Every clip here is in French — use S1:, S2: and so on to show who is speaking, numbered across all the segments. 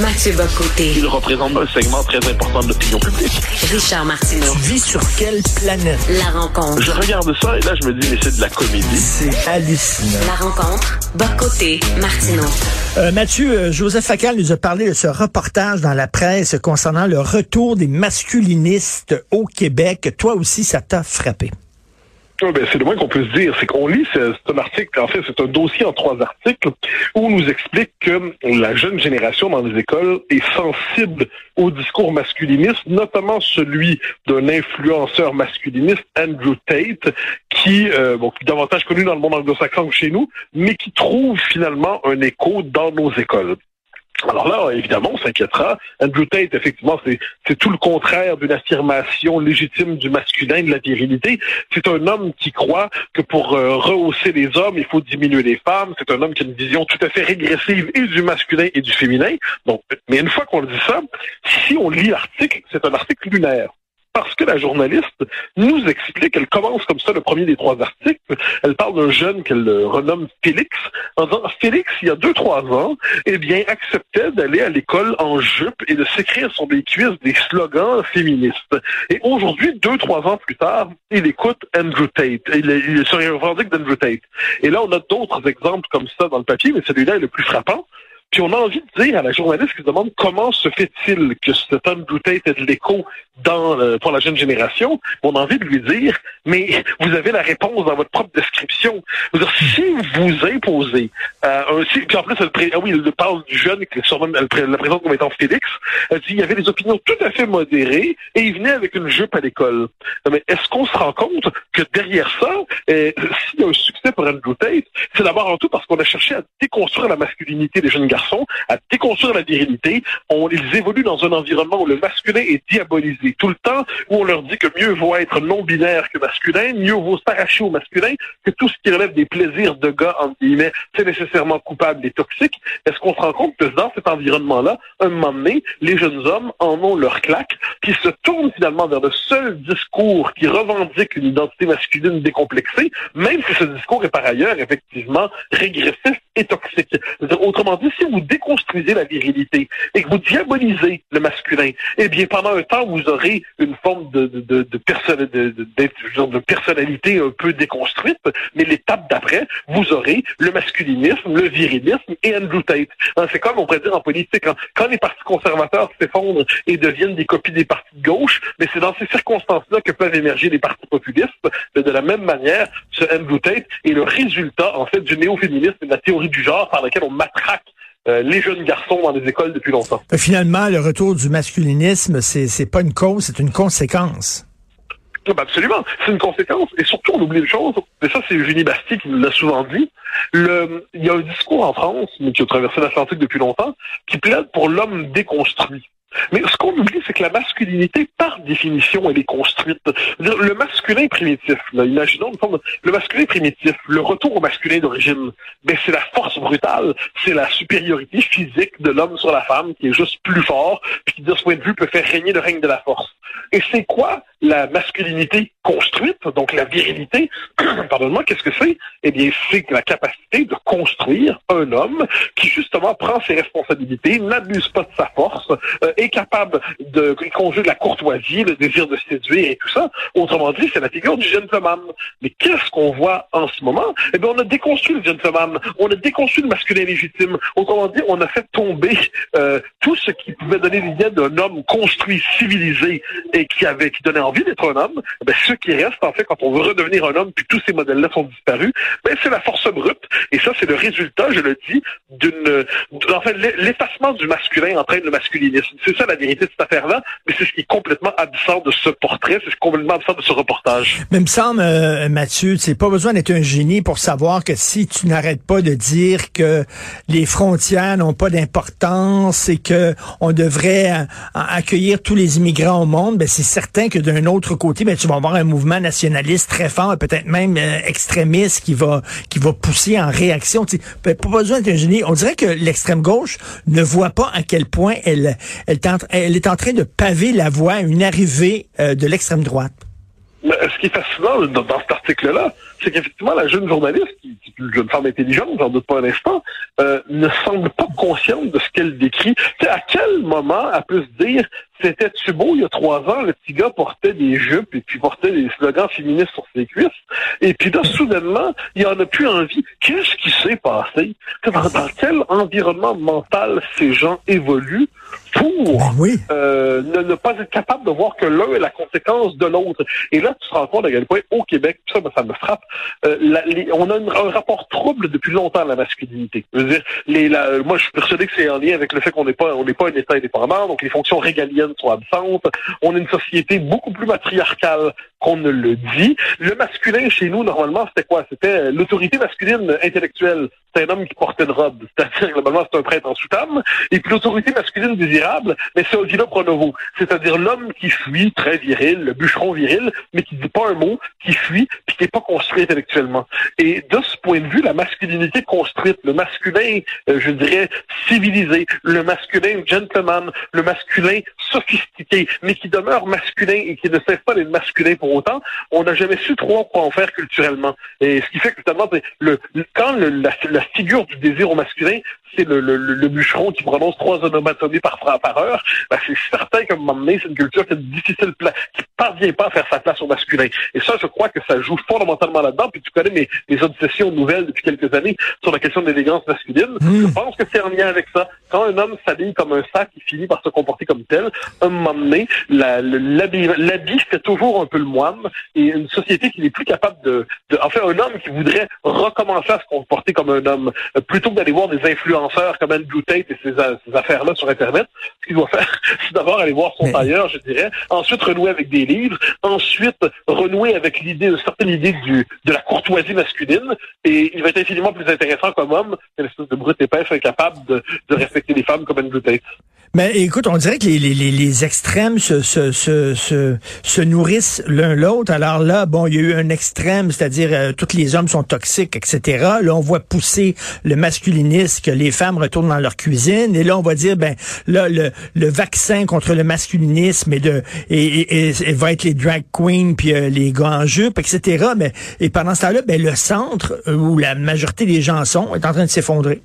S1: Mathieu Bocoté.
S2: Il représente un segment très important de l'opinion publique.
S1: Richard Martineau.
S3: Tu vis sur quelle planète?
S1: La rencontre.
S2: Je regarde ça et là, je me dis, mais c'est de la comédie.
S3: C'est hallucinant.
S1: La rencontre. Bocoté. Martineau.
S3: Euh, Mathieu, euh, Joseph Facal nous a parlé de ce reportage dans la presse concernant le retour des masculinistes au Québec. Toi aussi, ça t'a frappé.
S4: Ben, c'est le moins qu'on peut se dire. C'est qu'on lit c'est un article, en fait, c'est un dossier en trois articles où on nous explique que la jeune génération dans les écoles est sensible au discours masculiniste, notamment celui d'un influenceur masculiniste, Andrew Tate, qui, euh, bon, qui est davantage connu dans le monde anglo-saxon que chez nous, mais qui trouve finalement un écho dans nos écoles. Alors là, évidemment, on s'inquiétera. Andrew Tate, effectivement, c'est tout le contraire d'une affirmation légitime du masculin, de la virilité. C'est un homme qui croit que pour euh, rehausser les hommes, il faut diminuer les femmes. C'est un homme qui a une vision tout à fait régressive et du masculin et du féminin. Donc, mais une fois qu'on dit ça, si on lit l'article, c'est un article lunaire parce que la journaliste nous explique, elle commence comme ça le premier des trois articles, elle parle d'un jeune qu'elle renomme Félix, en disant Félix, il y a deux, trois ans, eh bien, acceptait d'aller à l'école en jupe et de s'écrire sur des cuisses des slogans féministes. Et aujourd'hui, deux, trois ans plus tard, il écoute Andrew Tate. Il, il se revendique d'Andrew Tate. Et là, on a d'autres exemples comme ça dans le papier, mais celui-là est le plus frappant. Puis on a envie de dire à la journaliste qui se demande comment se fait-il que cet homme Tate ait de l'écho dans euh, pour la jeune génération, on a envie de lui dire, mais vous avez la réponse dans votre propre description. Vous dire, si vous imposez euh, un, si, puis en plus, elle, ah oui, elle parle du jeune, qui la présente comme étant Félix, elle dit, il y avait des opinions tout à fait modérées et il venait avec une jupe à l'école. Mais est-ce qu'on se rend compte que derrière ça, euh, s'il y a un succès pour Andrew Tate, c'est d'abord en tout parce qu'on a cherché à déconstruire la masculinité des jeunes garçons à déconstruire la virilité. On, ils évoluent dans un environnement où le masculin est diabolisé tout le temps, où on leur dit que mieux vaut être non-binaire que masculin, mieux vaut s'arracher au masculin, que tout ce qui relève des plaisirs de gars, entre guillemets, c'est nécessairement coupable et toxique. Est-ce qu'on se rend compte que dans cet environnement-là, un moment donné, les jeunes hommes en ont leur claque, qui se tournent finalement vers le seul discours qui revendique une identité masculine décomplexée, même si ce discours est par ailleurs effectivement régressif et toxique. Autrement dit, si vous déconstruisez la virilité et que vous diabolisez le masculin, eh bien, pendant un temps, vous aurez une forme de, de, de, personnalité un peu déconstruite, mais l'étape d'après, vous aurez le masculinisme, le virilisme et Andrew Tate. Hein, c'est comme on pourrait dire en politique, quand, quand les partis conservateurs s'effondrent et deviennent des copies des partis de gauche, mais c'est dans ces circonstances-là que peuvent émerger les partis populistes. Mais de la même manière, ce Andrew Tate est le résultat, en fait, du néo-féminisme et de la théorie du genre par laquelle on matraque euh, les jeunes garçons dans les écoles depuis longtemps.
S3: Euh, finalement, le retour du masculinisme, c'est c'est pas une cause, c'est une conséquence.
S4: Ben, absolument, c'est une conséquence. Et surtout, on oublie une chose, et ça c'est Eugénie Basti qui nous l'a souvent dit, le, il y a un discours en France, mais qui a traversé l'Atlantique depuis longtemps, qui plaide pour l'homme déconstruit. Mais ce qu'on oublie, c'est que la masculinité, par définition, elle est construite. Le masculin primitif, imaginons le masculin primitif, le retour au masculin d'origine, ben, c'est la force brutale, c'est la supériorité physique de l'homme sur la femme qui est juste plus fort, puis qui, de ce point de vue, peut faire régner le règne de la force. Et c'est quoi la masculinité construite, donc la virilité? Pardonne-moi, qu'est-ce que c'est? Eh bien, c'est la capacité de construire un homme qui, justement, prend ses responsabilités, n'abuse pas de sa force, euh, est capable de conjuguer la courtoisie, le désir de séduire et tout ça. Autrement dit, c'est la figure du gentleman. Mais qu'est-ce qu'on voit en ce moment? Eh bien, on a déconstruit le gentleman. On a déconstruit le masculin légitime. Autrement dit, on a fait tomber euh, tout ce qui pouvait donner l'idée d'un homme construit, civilisé et qui avait, qui donnait envie d'être un homme. Bien, ce qui reste, en fait, quand on veut redevenir un homme, puis tous ces modèles-là sont disparus, ben, c'est la force brute. Et ça, c'est le résultat, je le dis, d'une, en fait, l'effacement du masculin entraîne le masculinisme. C'est ça la vérité de cette affaire-là, mais c'est ce qui est complètement absent de ce portrait, c'est complètement absent de ce reportage.
S3: Mais il me semble, euh, Mathieu, c'est pas besoin d'être un génie pour savoir que si tu n'arrêtes pas de dire que les frontières n'ont pas d'importance et que on devrait euh, accueillir tous les immigrants au monde, ben c'est certain que d'un autre côté, ben tu vas avoir un mouvement nationaliste très fort, peut-être même euh, extrémiste qui va qui va pousser en réaction. Sais, pas besoin d'être. On dirait que l'extrême gauche ne voit pas à quel point elle elle elle est en train de paver la voie à une arrivée euh, de l'extrême droite.
S4: ce qui est fascinant dans, cet article-là, c'est qu'effectivement, la jeune journaliste, qui, est une jeune femme intelligente, j'en doute pas un instant, euh, ne semble pas consciente de ce qu'elle décrit. à quel moment elle peut se dire c'était-tu beau il y a trois ans, le petit gars portait des jupes et puis portait des slogans féministes sur ses cuisses? Et puis là, soudainement, il en a plus envie. Qu'est-ce qui s'est passé? Dans, dans quel environnement mental ces gens évoluent? Pour
S3: Ben oui.
S4: euh, ne, ne pas être capable de voir que l'un est la conséquence de l'autre. Et là, tu te rends compte à quel point, au Québec, ça, ben, ça me frappe, euh, la- les- on a une- un rapport trouble depuis longtemps à la masculinité. Je veux dire, les, la- moi, je suis persuadé que c'est en lien avec le fait qu'on n'est pas, on n'est pas un État indépendant, donc les fonctions régaliennes sont absentes. On est une société beaucoup plus matriarcale qu'on ne le dit. Le masculin chez nous, normalement, c'était quoi? C'était euh, l'autorité masculine intellectuelle. C'était un homme qui portait une robe. C'est-à-dire, globalement, c'est un prêtre en soutane. Et puis l'autorité masculine désirable, mais c'est Odila Pronovo. C'est-à-dire l'homme qui fuit, très viril, le bûcheron viril, mais qui dit pas un mot, qui fuit, puis qui n'est pas construit intellectuellement. Et de ce point de vue, la masculinité construite, le masculin, euh, je dirais, civilisé, le masculin gentleman, le masculin sophistiqué, mais qui demeure masculin et qui ne cesse pas d'être masculin pour autant, on n'a jamais su trop quoi en faire culturellement. Et ce qui fait que finalement, le, quand le- la, la figure du désir au masculin, c'est le, le, le- bûcheron qui prononce trois onomatomies par, par heure, ben c'est certain qu'à un moment donné, c'est une culture qui est difficile, qui parvient pas à faire sa place au masculin. Et ça, je crois que ça joue fondamentalement là-dedans. Puis tu connais mes, mes obsessions nouvelles depuis quelques années sur la question de l'élégance masculine.
S3: Hmm.
S4: Je pense que c'est en lien avec ça. Quand un homme s'habille comme un sac, il finit par se comporter comme tel. À un moment donné, l'habit l'habit fait toujours un peu le moine. Et une société qui n'est plus capable de, de... En fait, un homme qui voudrait recommencer à se comporter comme un homme, euh, plutôt que d'aller voir des influenceurs comme Andrew Tate et ces, ces affaires-là sur Internet, ce qu'il doit faire, c'est d'abord aller voir son
S3: Mais-
S4: tailleur, je dirais. Ensuite, renouer avec des livres. Ensuite, renouer avec l'idée, une certaine idée du, de la courtoisie masculine. Et il va être infiniment plus intéressant comme homme qu'une espèce de brute épaisse incapable de, de respecter les femmes comme Andrew Tate.
S3: Mais écoute, on dirait que les, les, les, extrêmes se, se, se, se, se nourrissent l'un l'autre. Alors là, bon, il y a eu un extrême, c'est-à-dire euh, tous les hommes sont toxiques, etc. Là, on voit pousser le masculinisme, que les femmes retournent dans leur cuisine. Et là, on va dire, ben, là, le, le vaccin contre le masculinisme et de et, va être les drag queens puis euh, les gars en etc. Mais et pendant ce temps-là, ben, le centre euh, où la majorité des gens sont est en train de s'effondrer.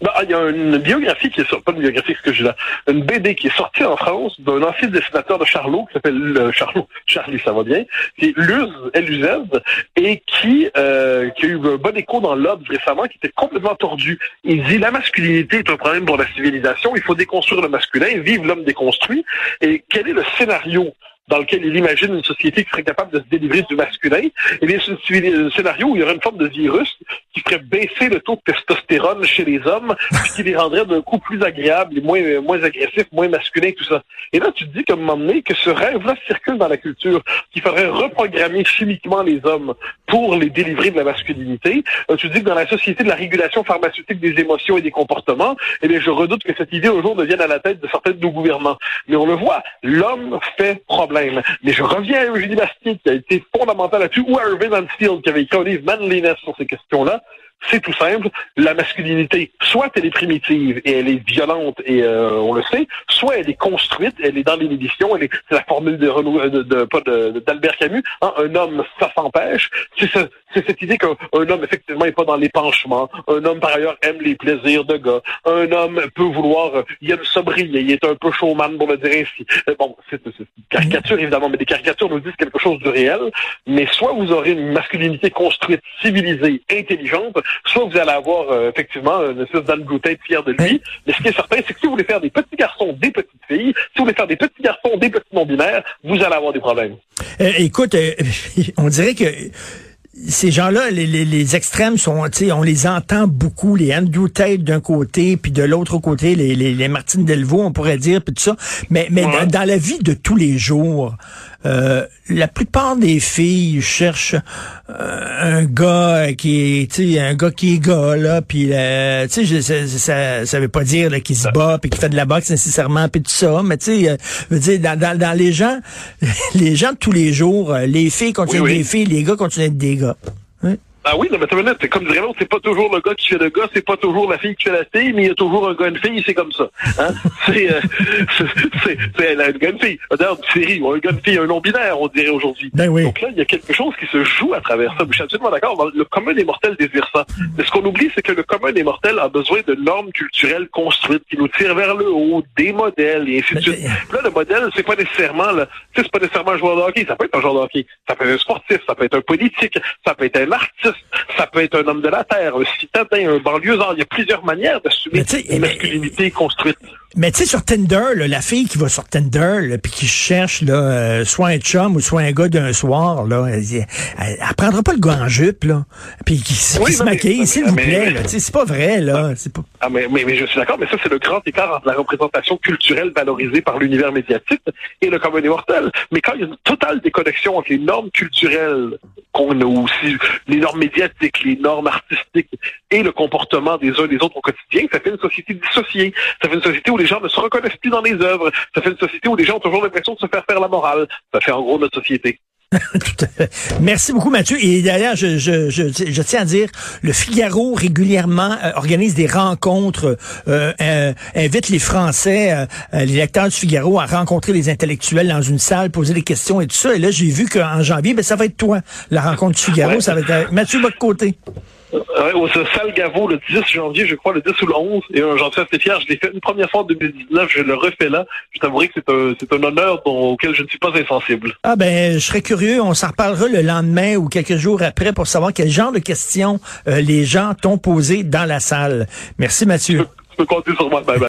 S4: Ben, Il y a une biographie qui est sortie, pas une biographie, ce que là, une BD qui est sortie en France d'un ancien dessinateur de Charlot qui s'appelle euh, Charlot, Charlie, ça va bien, qui est Luz, L-U-Z, et qui, euh, qui a eu un bon écho dans l'Obs récemment, qui était complètement tordu. Il dit la masculinité est un problème pour la civilisation, il faut déconstruire le masculin, vive l'homme déconstruit. Et quel est le scénario dans lequel il imagine une société qui serait capable de se délivrer du masculin, et bien c'est un scénario où il y aurait une forme de virus qui ferait baisser le taux de testostérone chez les hommes, puis qui les rendrait d'un coup plus agréables, et moins, moins agressifs, moins masculins, tout ça. Et là, tu te dis qu'à un moment donné, que ce rêve-là circule dans la culture, qu'il faudrait reprogrammer chimiquement les hommes pour les délivrer de la masculinité. Euh, tu te dis que dans la société de la régulation pharmaceutique des émotions et des comportements, eh bien, je redoute que cette idée un jour devienne à la tête de certains de nos gouvernements. Mais on le voit, l'homme fait problème. Mais je reviens à Eugénie Bastier, qui a été fondamental là-dessus, ou à Irving Mansfield, qui avait livre Manliness sur ces questions-là. C'est tout simple. La masculinité, soit elle est primitive et elle est violente et euh, on le sait, soit elle est construite, elle est dans l'inhibition. Elle est, c'est la formule de, Renaud- de, de- d'Albert Camus. hein, un homme, ça s'empêche. C'est, ce- cette idée qu'un un homme effectivement n'est pas dans l'épanchement. Un homme par ailleurs aime les plaisirs de gars. Un homme peut vouloir, euh, il aime sobriller, il est un peu showman pour le dire ainsi. Euh, Bon, c'est, c'est une caricature évidemment, mais des caricatures nous disent quelque chose de réel. Mais soit vous aurez une masculinité construite, civilisée, intelligente, soit vous allez avoir euh, effectivement une espèce Tate fier de lui. Mais ce qui est certain, c'est que si vous voulez faire des petits garçons, des petites filles, si vous voulez faire des petits garçons, des petits non-binaires, vous allez avoir des problèmes.
S3: Euh, écoute, euh, on dirait que ces gens-là, les, les, les extrêmes sont, tu sais, on les entend beaucoup, les Andrew Tate d'un côté, puis de l'autre côté, les, les, les Martine Delvaux, on pourrait dire, puis tout ça. Mais, mais
S4: Ouais.
S3: dans, dans la vie de tous les jours, euh, la plupart des filles cherchent euh, un gars qui est, tu sais, un gars qui est gars là, puis euh, tu sais, ça, ça, ça veut pas dire qu'il se bat puis qu'il fait de la boxe nécessairement puis tout ça, mais tu sais, je veux dire dans, dans, dans les gens, les gens de tous les jours, les filles continuent
S4: Oui,
S3: des filles, les gars continuent d'être des gars. Oui.
S4: Ah oui, non, mais t'as c'est comme dirait l'autre, c'est pas toujours le gars qui fait le gars, c'est pas toujours la fille qui fait la fille, mais il y a toujours un gars et une fille, c'est comme ça. Hein? c'est, euh, c'est, c'est, un gars une fille. D'ailleurs, une série, un gars une fille, un non-binaire, on dirait aujourd'hui.
S3: Ben oui.
S4: Donc là, il y a quelque chose qui se joue à travers ça. Je suis absolument d'accord. Le commun des mortels désire ça. Mais ce qu'on oublie, c'est que le commun des mortels a besoin de normes culturelles construites qui nous tirent vers le haut, des modèles, et ainsi de suite. Là, le modèle, c'est pas nécessairement, là, c'est pas nécessairement un joueur de hockey. Ça peut être un joueur de hockey. Ça peut être un sportif. Ça peut être un politique. Ça peut être un artiste. Ça peut être un homme de la terre, un citadin, un banlieusard. Il y a plusieurs manières d'assumer une masculinité construite.
S3: Mais tu sais, sur Tinder, là, la fille qui va sur Tinder, puis qui cherche là, euh, soit un chum ou soit un gars d'un soir, là, elle, elle, prendra pas le gars en jupe, là, puis qui, se maquille, s'il vous plaît. Là, c'est pas vrai, là. C'est pas...
S4: Ah, mais, mais, mais, je suis d'accord, mais ça, c'est le grand écart entre la représentation culturelle valorisée par l'univers médiatique et le commun des mortels. Mais quand il y a une totale déconnexion entre les normes culturelles qu'on a aussi, les normes médiatiques, les normes artistiques et le comportement des uns et des autres au quotidien, ça fait une société dissociée. Ça fait une société où les gens ne se reconnaissent plus dans les œuvres. Ça fait une société où les gens ont toujours l'impression de se faire faire la morale. Ça fait en gros notre société.
S3: Tout à fait. Merci beaucoup, Mathieu. Et d'ailleurs, je, je, je, je, tiens à dire, le Figaro régulièrement euh, organise des rencontres, euh, euh, invite les Français, les lecteurs du Figaro à rencontrer les intellectuels dans une salle, poser des questions et tout ça. Et là, j'ai vu qu'en janvier, ben, ça va être toi, la rencontre du Figaro. Ça va être Mathieu côté.
S4: Ouais, au Salle Gavo, le 10 janvier, je crois, le 10 ou le 11. Et euh, j'en suis assez fier. Je l'ai fait une première fois en 2019. Je le refais là. Je t'avouerai que c'est un, c'est un honneur dont, auquel je ne suis pas insensible.
S3: Ah ben, je serais curieux. On s'en reparlera le lendemain ou quelques jours après pour savoir quel genre de questions euh, les gens t'ont posé dans la salle. Merci, Mathieu.
S4: Tu peux, compter sur moi. Bye bye.